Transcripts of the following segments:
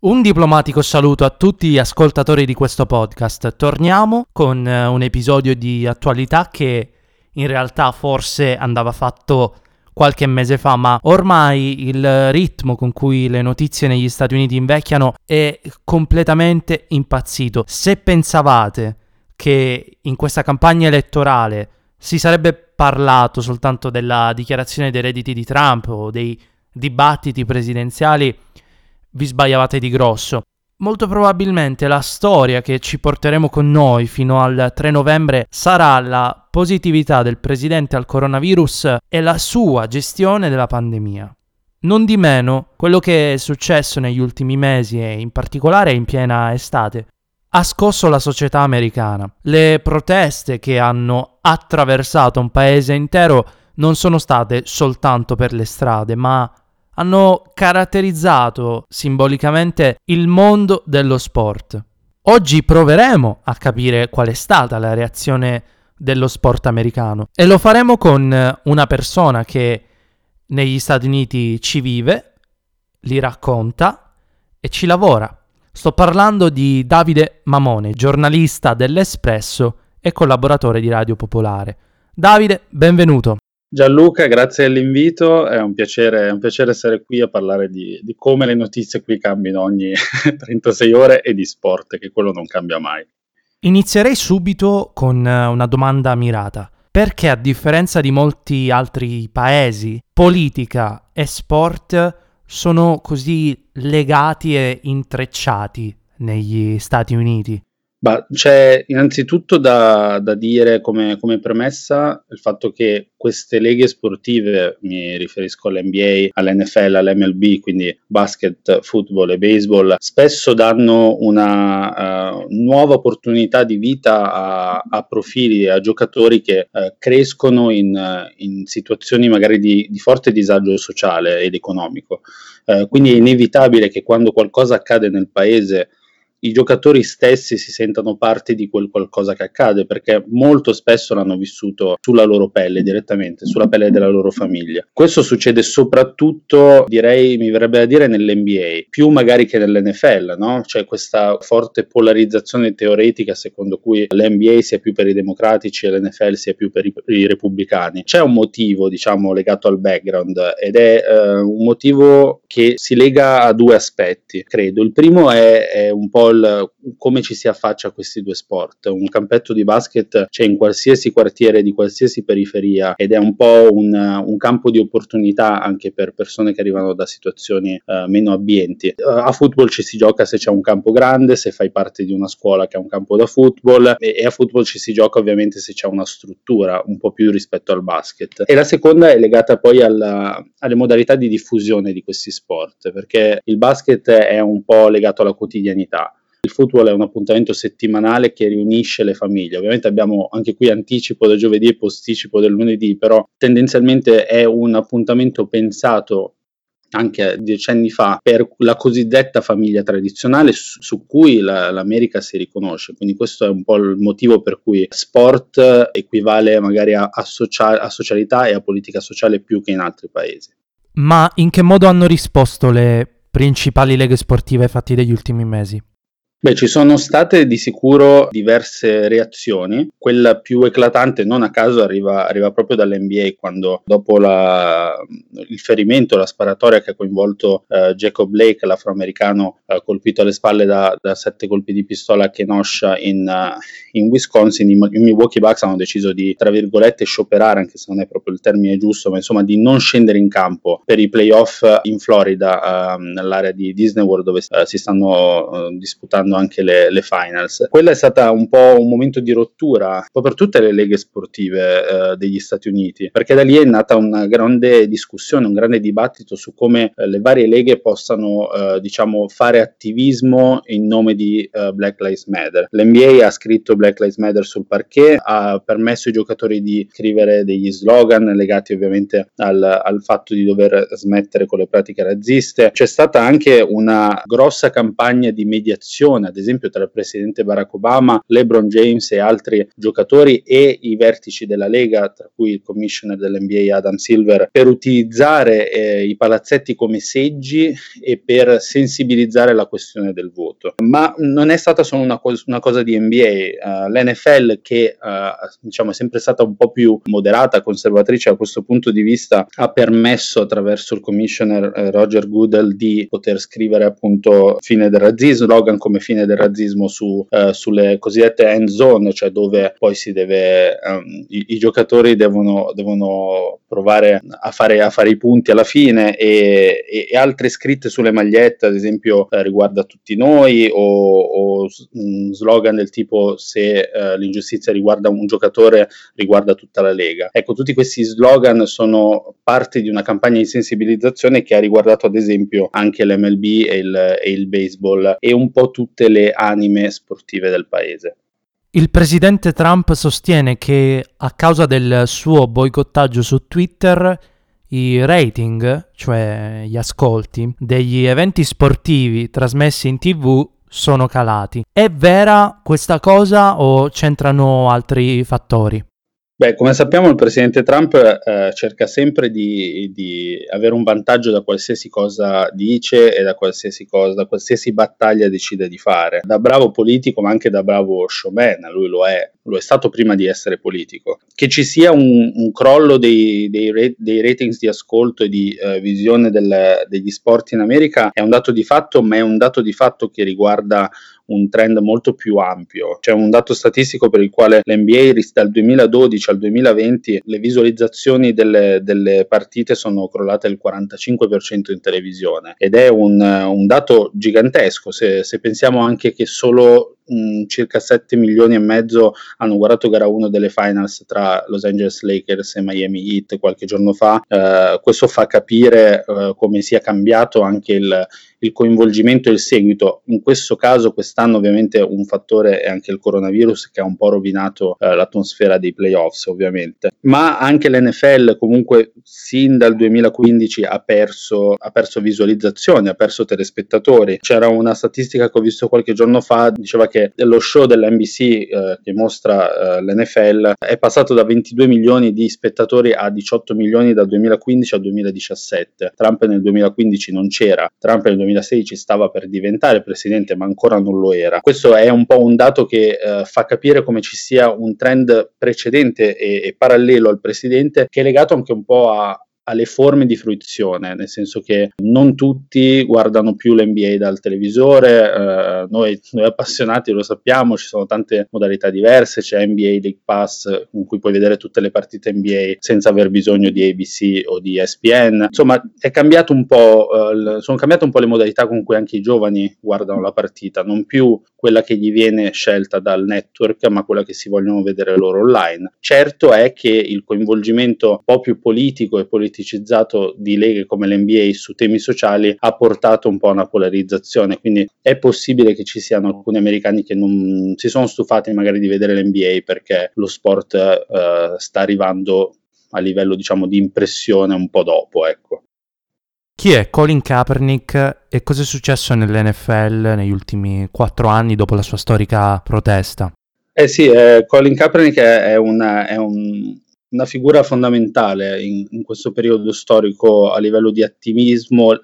Un diplomatico saluto a tutti gli ascoltatori di questo podcast. Torniamo con eh, un episodio di attualità che in realtà forse andava fatto qualche mese fa, ma ormai il ritmo con cui le notizie negli Stati Uniti invecchiano è completamente impazzito. Se pensavate che in questa campagna elettorale si sarebbe parlato soltanto della dichiarazione dei redditi di Trump o dei dibattiti presidenziali, vi sbagliavate di grosso. Molto probabilmente la storia che ci porteremo con noi fino al 3 novembre sarà la positività del presidente al coronavirus e la sua gestione della pandemia. Non di meno, quello che è successo negli ultimi mesi e in particolare in piena estate ha scosso la società americana. Le proteste che hanno attraversato un paese intero non sono state soltanto per le strade, ma hanno caratterizzato simbolicamente il mondo dello sport. Oggi proveremo a capire qual è stata la reazione dello sport americano e lo faremo con una persona che negli Stati Uniti ci vive, li racconta e ci lavora. Sto parlando di Davide Mamone, giornalista dell'Espresso e collaboratore di Radio Popolare. Davide, benvenuto. Gianluca, grazie dell'invito, è un piacere, è un piacere essere qui a parlare di, di, come le notizie qui cambino ogni 36 ore e di sport, che quello non cambia mai. Inizierei subito con eh, una domanda mirata. Perché a differenza di molti altri paesi, politica e sport sono così legati e intrecciati negli Stati Uniti? Bah, c'è innanzitutto da, da dire come, come, premessa il fatto che queste leghe sportive, mi riferisco all'NBA, all'NFL, all'MLB, quindi basket, football e baseball, spesso danno una uh, nuova opportunità di vita a, a profili, a giocatori che uh, crescono in, in, situazioni magari di, di, forte disagio sociale ed economico. Uh, quindi è inevitabile che quando qualcosa accade nel paese i giocatori stessi si sentano parte di quel qualcosa che accade, perché molto spesso l'hanno vissuto sulla loro pelle direttamente, sulla pelle della loro famiglia. Questo succede soprattutto, direi, mi verrebbe da dire nell'NBA, più magari che nell'NFL, no? C'è questa forte polarizzazione teoretica secondo cui l'NBA sia più per i democratici e l'NFL sia più per i, i repubblicani. C'è un motivo, diciamo, legato al background ed è uh, un motivo che si lega a due aspetti, credo. Il primo è, è un po' il, come ci si affaccia a questi due sport. Un campetto di basket c'è in qualsiasi quartiere di qualsiasi periferia ed è un po' un, un campo di opportunità anche per persone che arrivano da situazioni uh, meno abbienti. Uh, a football ci si gioca se c'è un campo grande, se fai parte di una scuola che ha un campo da football e, e a football ci si gioca ovviamente se c'è una struttura un po' più rispetto al basket. E la seconda è legata poi alla, alle modalità di diffusione di questi sport, perché il basket è un po' legato alla quotidianità il football è un appuntamento settimanale che riunisce le famiglie. Ovviamente abbiamo anche qui anticipo del giovedì e posticipo del lunedì, però tendenzialmente è un appuntamento pensato anche decenni fa per la cosiddetta famiglia tradizionale su, su cui la, l'America si riconosce. Quindi questo è un po' il motivo per cui sport equivale magari a, a, social, a socialità e a politica sociale più che in altri paesi. Ma in che modo hanno risposto le principali leghe sportive fatte degli ultimi mesi? Beh, ci sono state di sicuro diverse reazioni. Quella più eclatante, non a caso, arriva, arriva proprio dall'NBA, quando dopo la, il ferimento, la sparatoria che ha coinvolto uh, Jacob Blake, l'afroamericano uh, colpito alle spalle da, da, sette colpi di pistola a Kenosha in, uh, in Wisconsin, i, Milwaukee Bucks hanno deciso di, tra virgolette, scioperare, anche se non è proprio il termine giusto, ma insomma di non scendere in campo per i playoff in Florida, nell'area di Disney World, dove si stanno disputando riguardando anche le, le, finals. Quella è stata un po' un momento di rottura, un po' per tutte le leghe sportive eh, degli Stati Uniti, perché da lì è nata una grande discussione, un grande dibattito su come eh, le varie leghe possano, eh, diciamo, fare attivismo in nome di eh, Black Lives Matter. L'NBA ha scritto Black Lives Matter sul parquet, ha permesso ai giocatori di scrivere degli slogan legati ovviamente al, al fatto di dover smettere con le pratiche razziste. C'è stata anche una grossa campagna di mediazione, ad esempio tra il presidente Barack Obama, LeBron James e altri giocatori e i vertici della Lega, tra cui il commissioner dell'NBA Adam Silver, per utilizzare eh, i palazzetti come seggi e per sensibilizzare la questione del voto. Ma non è stata solo una, co- una cosa di NBA, uh, eh, l'NFL che uh, diciamo è sempre stata un po' più moderata, conservatrice da questo punto di vista, ha permesso attraverso il commissioner eh, Roger Goodell di poter scrivere appunto fine del razzismo, slogan come fine del razzismo su, uh, sulle cosiddette end zone, cioè dove poi si deve, um, i, i, giocatori devono, devono provare a fare, a fare, i punti alla fine e, e, e altre scritte sulle magliette, ad esempio eh, riguarda tutti noi o, o slogan del tipo se eh, l'ingiustizia riguarda un giocatore riguarda tutta la Lega. Ecco, tutti questi slogan sono parte di una campagna di sensibilizzazione che ha riguardato ad esempio anche l'MLB e il, e il baseball e un po' tutte le anime sportive del paese. Il presidente Trump sostiene che a causa del suo boicottaggio su Twitter i rating, cioè gli ascolti, degli eventi sportivi trasmessi in tv sono calati. È vera questa cosa o c'entrano altri fattori? Beh, come sappiamo il presidente Trump eh, cerca sempre di, di, avere un vantaggio da qualsiasi cosa dice e da qualsiasi cosa, da qualsiasi battaglia decide di fare. Da bravo politico, ma anche da bravo showman, lui lo è, lo è stato prima di essere politico. Che ci sia un, un crollo dei, dei, dei, ratings di ascolto e di eh, visione del, degli sport in America è un dato di fatto, ma è un dato di fatto che riguarda un trend molto più ampio. C'è un dato statistico per il quale l'NBA dal 2012 al 2020 le visualizzazioni delle, delle partite sono crollate del 45% in televisione ed è un, un dato gigantesco se, se pensiamo anche che solo mh, circa 7 milioni e mezzo hanno guardato gara 1 delle finals tra Los Angeles Lakers e Miami Heat qualche giorno fa. Eh, questo fa capire eh, come sia cambiato anche il, il coinvolgimento e il seguito. In questo caso, quest'anno, ovviamente, un fattore è anche il coronavirus che ha un po' rovinato eh, l'atmosfera dei playoffs, ovviamente. Ma anche l'NFL, comunque, sin dal 2015 ha perso, ha perso visualizzazioni, ha perso telespettatori. C'era una statistica che ho visto qualche giorno fa, diceva che lo show dell'NBC eh, che mostra eh, l'NFL è passato da 22 milioni di spettatori a 18 milioni dal 2015 al 2017. Trump nel 2015 non c'era, Trump nel 2016 stava per diventare presidente ma ancora non lo era. Questo è un po' un dato che eh, fa capire come ci sia un trend precedente e, e parallelo al presidente che è legato anche un po' a, alle forme di fruizione, nel senso che non tutti guardano più l'NBA dal televisore, eh, noi, noi, appassionati lo sappiamo, ci sono tante modalità diverse, c'è NBA League Pass con cui puoi vedere tutte le partite NBA senza aver bisogno di ABC o di ESPN, insomma è cambiato un po', eh, sono cambiate un po' le modalità con cui anche i giovani guardano la partita, non più quella che gli viene scelta dal network, ma quella che si vogliono vedere loro online. Certo è che il coinvolgimento un po' più politico e politico politicizzato di leghe come l'NBA su temi sociali ha portato un po' a una polarizzazione, quindi è possibile che ci siano alcuni americani che non si sono stufati magari di vedere l'NBA perché lo sport uh, sta arrivando a livello diciamo di impressione un po' dopo, ecco. Chi è Colin Kaepernick e cosa è successo nell'NFL negli ultimi quattro anni dopo la sua storica protesta? Eh sì, eh, Colin Kaepernick è, una, è un, una figura fondamentale in, in, questo periodo storico a livello di attivismo,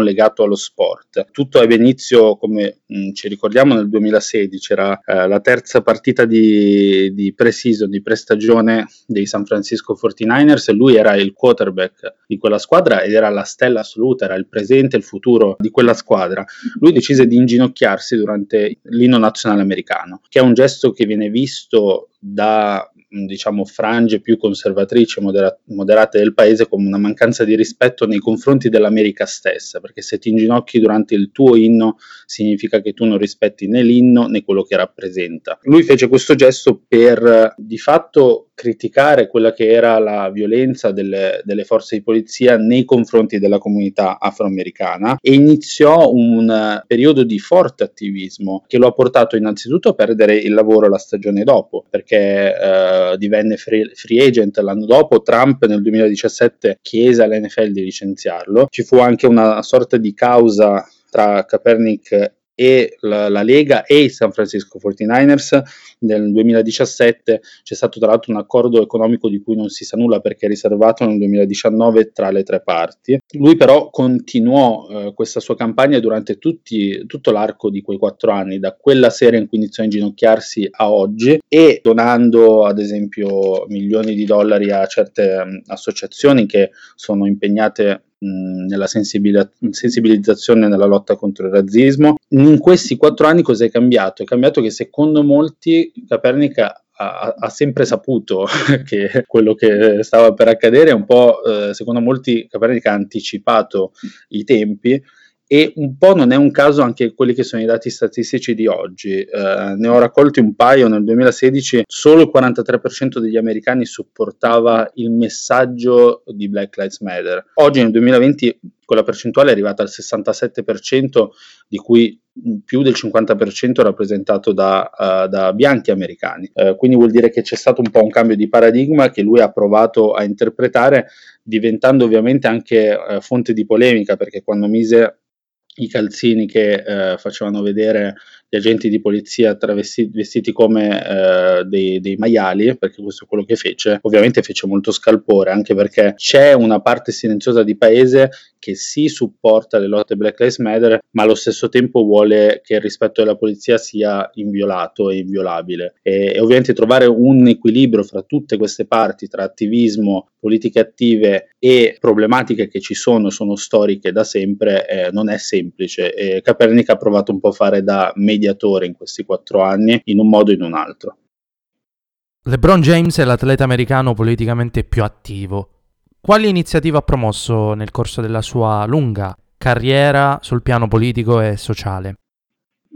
legato allo sport. Tutto ebbe inizio, come mh, ci ricordiamo, nel 2016, era eh, la terza partita di, di pre-season, di pre-stagione dei San Francisco 49ers e lui era il quarterback di quella squadra ed era la stella assoluta, era il presente e il futuro di quella squadra. Lui decise di inginocchiarsi durante l'inno nazionale americano, che è un gesto che viene visto da diciamo frange più conservatrici modera- moderate del paese come una mancanza di rispetto nei confronti dell'America stessa, perché se ti inginocchi durante il tuo inno significa che tu non rispetti né l'inno né quello che rappresenta. Lui fece questo gesto per di fatto criticare quella che era la violenza delle, delle, forze di polizia nei confronti della comunità afroamericana e iniziò un periodo di forte attivismo che lo ha portato innanzitutto a perdere il lavoro la stagione dopo perché eh, divenne free, free agent l'anno dopo Trump nel 2017 chiese all'NFL di licenziarlo ci fu anche una sorta di causa tra Kaepernick e la, la, Lega e i San Francisco 49ers. Nel 2017 c'è stato tra l'altro un accordo economico di cui non si sa nulla perché è riservato nel 2019 tra le tre parti. Lui però continuò eh, questa sua campagna durante tutti, tutto l'arco di quei quattro anni, da quella sera in cui iniziò a inginocchiarsi a oggi e donando ad esempio milioni di dollari a certe um, associazioni che sono impegnate nella sensibilizzazione nella lotta contro il razzismo. In questi quattro anni cosa è cambiato? È cambiato che secondo molti Capernica ha, ha, sempre saputo che quello che stava per accadere, un po' eh, secondo molti Capernica ha anticipato i tempi e un po' non è un caso anche quelli che sono i dati statistici di oggi. Eh, ne ho raccolti un paio nel 2016, solo il 43% degli americani supportava il messaggio di Black Lives Matter. Oggi nel 2020 quella percentuale è arrivata al 67%, di cui più del 50% rappresentato da, uh, da bianchi americani. Uh, quindi vuol dire che c'è stato un po' un cambio di paradigma che lui ha provato a interpretare, diventando ovviamente anche uh, fonte di polemica, perché quando mise i calzini che eh, facevano vedere gli agenti di polizia travesti, vestiti come eh, dei, dei, maiali, perché questo è quello che fece, ovviamente fece molto scalpore, anche perché c'è una parte silenziosa di paese che si supporta le lotte Black Lives Matter, ma allo stesso tempo vuole che il rispetto della polizia sia inviolato e inviolabile. E, e ovviamente trovare un equilibrio fra tutte queste parti, tra attivismo, politiche attive e problematiche che ci sono, sono storiche da sempre, eh, non è semplice. E Capernica ha provato un po' a fare da media mediatore in questi quattro anni in un modo o in un altro. LeBron James è l'atleta americano politicamente più attivo. Quali iniziative ha promosso nel corso della sua lunga carriera sul piano politico e sociale?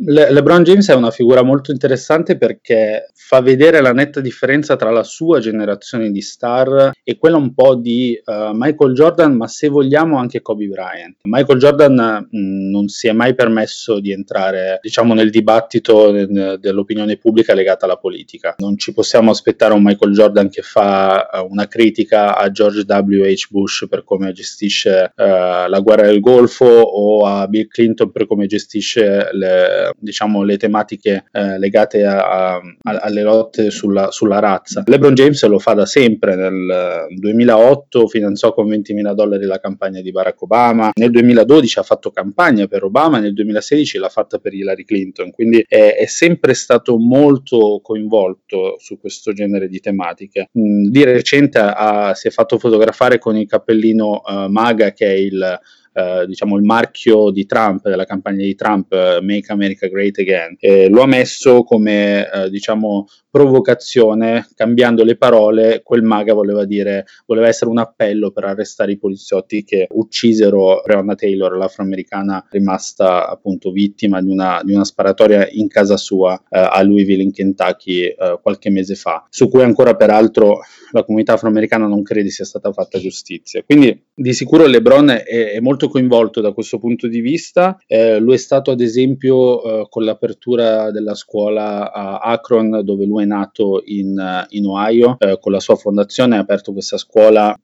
Le- LeBron James è una figura molto interessante perché fa vedere la netta differenza tra la sua generazione di star e quella un po' di uh, Michael Jordan, ma se vogliamo anche Kobe Bryant. Michael Jordan mh, mm, non si è mai permesso di entrare, diciamo, nel dibattito de- dell'opinione pubblica legata alla politica. Non ci possiamo aspettare un Michael Jordan che fa uh, una critica a George W.H. Bush per come gestisce uh, la guerra del Golfo o a Bill Clinton per come gestisce le diciamo, le tematiche eh, legate a, a, alle lotte sulla, sulla, razza. LeBron James lo fa da sempre, nel 2008 finanziò con 20.000 dollari la campagna di Barack Obama, nel 2012 ha fatto campagna per Obama, nel 2016 l'ha fatta per Hillary Clinton, quindi è, è sempre stato molto coinvolto su questo genere di tematiche. Mm, di recente ha, si è fatto fotografare con il cappellino uh, MAGA che è il eh, diciamo il marchio di Trump, della campagna di Trump, eh, Make America Great Again, eh, lo ha messo come eh, diciamo provocazione, cambiando le parole, quel maga voleva dire, voleva essere un appello per arrestare i poliziotti che uccisero Breonna Taylor, l'afroamericana rimasta appunto vittima di una, di una sparatoria in casa sua eh, a Louisville in Kentucky qualche mese fa, su cui ancora peraltro la comunità afroamericana non crede sia stata fatta giustizia. Quindi di sicuro LeBron è, è molto coinvolto da questo punto di vista, eh, lui è stato ad esempio eh, con l'apertura della scuola a Akron dove lui è nato in, in Ohio, eh, con la sua fondazione ha aperto questa scuola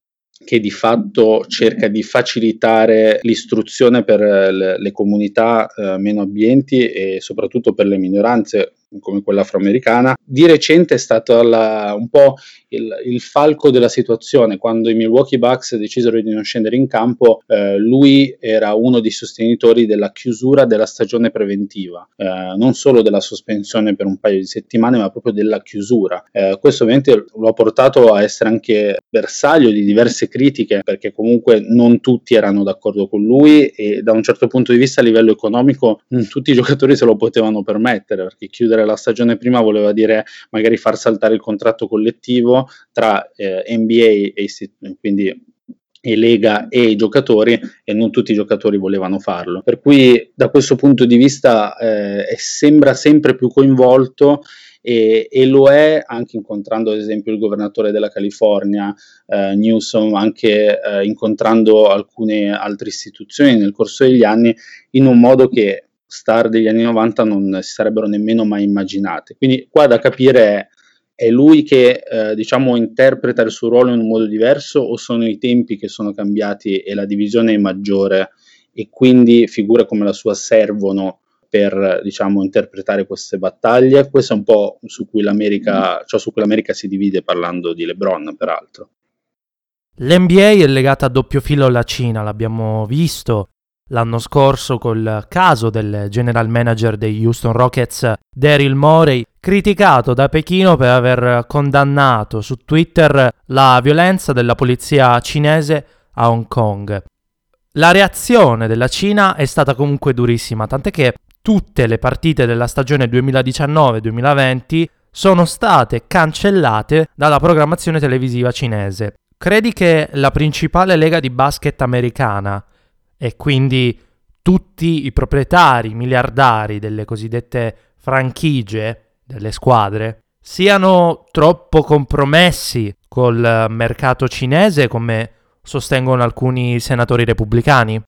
che di fatto cerca di facilitare l'istruzione per le, le comunità eh, meno abbienti e soprattutto per le minoranze come quella afroamericana. Di recente è stato la, un po' il, il, falco della situazione. Quando i Milwaukee Bucks decisero di non scendere in campo, eh, lui era uno dei sostenitori della chiusura della stagione preventiva, eh, non solo della sospensione per un paio di settimane, ma proprio della chiusura. Eh, questo ovviamente lo ha portato a essere anche bersaglio di diverse critiche, perché comunque non tutti erano d'accordo con lui e da un certo punto di vista a livello economico non tutti i giocatori se lo potevano permettere, perché chiudere chiudere la stagione prima voleva dire magari far saltare il contratto collettivo tra eh, NBA e quindi e Lega e i giocatori e non tutti i giocatori volevano farlo. Per cui da questo punto di vista eh, sembra sempre più coinvolto e, e, lo è anche incontrando ad esempio il governatore della California, eh, Newsom, anche eh, incontrando alcune altre istituzioni nel corso degli anni in un modo che star degli anni 90 non si sarebbero nemmeno mai immaginate. Quindi qua da capire è è lui che eh, diciamo interpreta il suo ruolo in un modo diverso o sono i tempi che sono cambiati e la divisione è maggiore e quindi figure come la sua servono per diciamo interpretare queste battaglie? Questo è un po' su cui l'America, cioè su cui l'America si divide parlando di LeBron peraltro. L'NBA è legata a doppio filo alla Cina, l'abbiamo visto l'anno scorso col caso del general manager dei Houston Rockets Daryl Morey, criticato da Pechino per aver condannato su Twitter la violenza della polizia cinese a Hong Kong. La reazione della Cina è stata comunque durissima, tant'è che tutte le partite della stagione 2019-2020 sono state cancellate dalla programmazione televisiva cinese. Credi che la principale lega di basket americana e quindi tutti i proprietari miliardari delle cosiddette franchigie delle squadre siano troppo compromessi col mercato cinese come sostengono alcuni senatori repubblicani?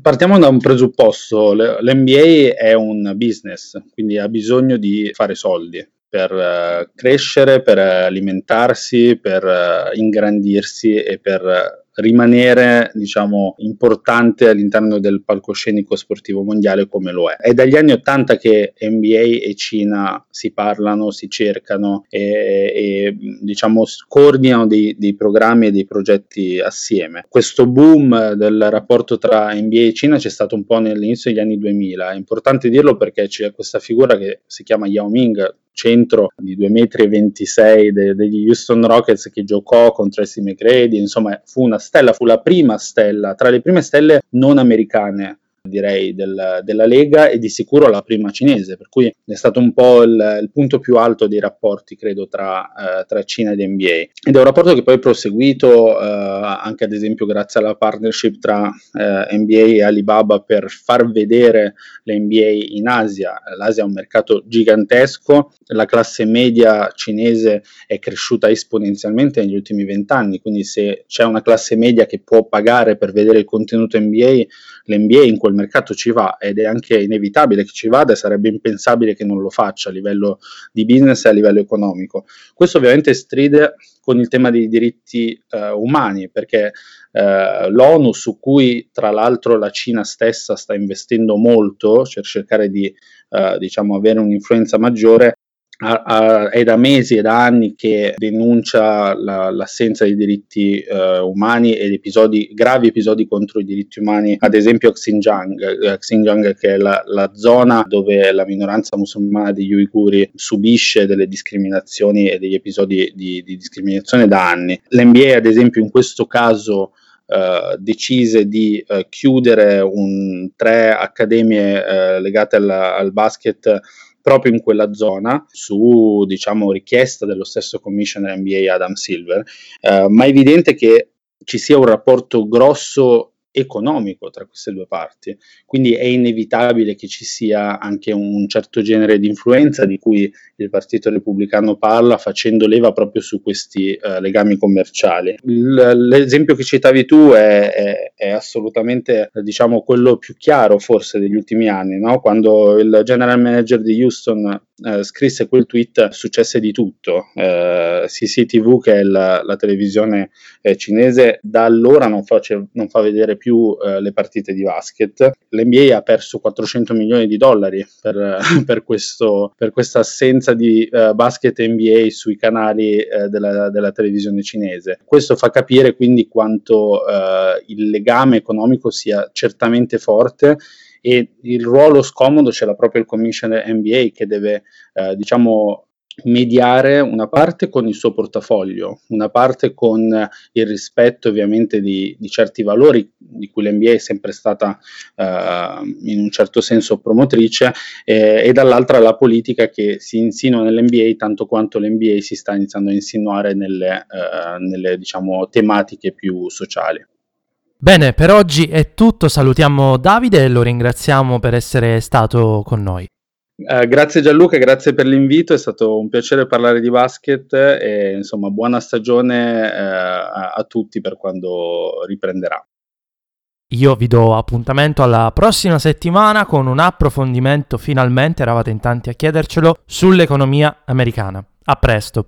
Partiamo da un presupposto, l'NBA è un business, quindi ha bisogno di fare soldi per uh, crescere, per alimentarsi, per uh, ingrandirsi e per rimanere diciamo importante all'interno del palcoscenico sportivo mondiale come lo è. È dagli anni 80 che NBA e Cina si parlano, si cercano e, e diciamo coordinano dei, dei, programmi e dei progetti assieme. Questo boom del rapporto tra NBA e Cina c'è stato un po' nell'inizio degli anni 2000, è importante dirlo perché c'è questa figura che si chiama Yao Ming, centro di 2,26 m de- degli Houston Rockets che giocò con Tracy McGrady, insomma fu una stella, fu la prima stella, tra le prime stelle non americane direi del, della Lega e di sicuro la prima cinese, per cui è stato un po' il, il punto più alto dei rapporti credo tra, eh, tra, Cina ed NBA ed è un rapporto che poi è proseguito eh, anche ad esempio grazie alla partnership tra eh, NBA e Alibaba per far vedere le NBA in Asia, l'Asia è un mercato gigantesco, la classe media cinese è cresciuta esponenzialmente negli ultimi vent'anni, quindi se c'è una classe media che può pagare per vedere il contenuto NBA, l'NBA in quel mercato ci va ed è anche inevitabile che ci vada e sarebbe impensabile che non lo faccia a livello di business e a livello economico. Questo ovviamente stride con il tema dei diritti eh, umani perché eh, l'ONU su cui tra l'altro la Cina stessa sta investendo molto per cercare di eh, diciamo, avere un'influenza maggiore a, a, è da mesi e da anni che denuncia la, l'assenza di diritti uh, umani ed episodi, gravi episodi contro i diritti umani, ad esempio Xinjiang, eh, Xinjiang che è la, la, zona dove la minoranza musulmana degli uiguri subisce delle discriminazioni e degli episodi di, di discriminazione da anni. L'NBA ad esempio in questo caso Uh, decise di uh, chiudere un, tre accademie uh, legate alla, al basket proprio in quella zona su diciamo, richiesta dello stesso commissioner NBA Adam Silver, eh, ma è evidente che ci sia un rapporto grosso economico tra queste due parti, quindi è inevitabile che ci sia anche un certo genere di influenza di cui il Partito Repubblicano parla facendo leva proprio su questi uh, legami commerciali. L- l'esempio che citavi tu è, è, è assolutamente diciamo, quello più chiaro forse degli ultimi anni, no? quando il general manager di Houston eh, scrisse quel tweet successe di tutto. Eh, CCTV, che è la, la televisione eh, cinese, da allora non, face, non fa vedere più eh, le partite di basket. L'NBA ha perso 400 milioni di dollari per, per, questo, per questa assenza di uh, basket NBA sui canali uh, della, della, televisione cinese. Questo fa capire quindi quanto uh, il legame economico sia certamente forte e il ruolo scomodo ce l'ha proprio il commissioner NBA che deve eh, diciamo mediare una parte con il suo portafoglio, una parte con il rispetto ovviamente di, di certi valori di cui l'NBA è sempre stata uh, in un certo senso promotrice eh, e dall'altra la politica che si insinua nell'NBA tanto quanto l'NBA si sta iniziando a insinuare nelle, uh, nelle diciamo, tematiche più sociali. Bene, per oggi è tutto, salutiamo Davide e lo ringraziamo per essere stato con noi. Uh, grazie Gianluca, grazie per l'invito, è stato un piacere parlare di basket e insomma buona stagione uh, a, a tutti per quando riprenderà. Io vi do appuntamento alla prossima settimana con un approfondimento, finalmente eravate in tanti a chiedercelo, sull'economia americana. A presto!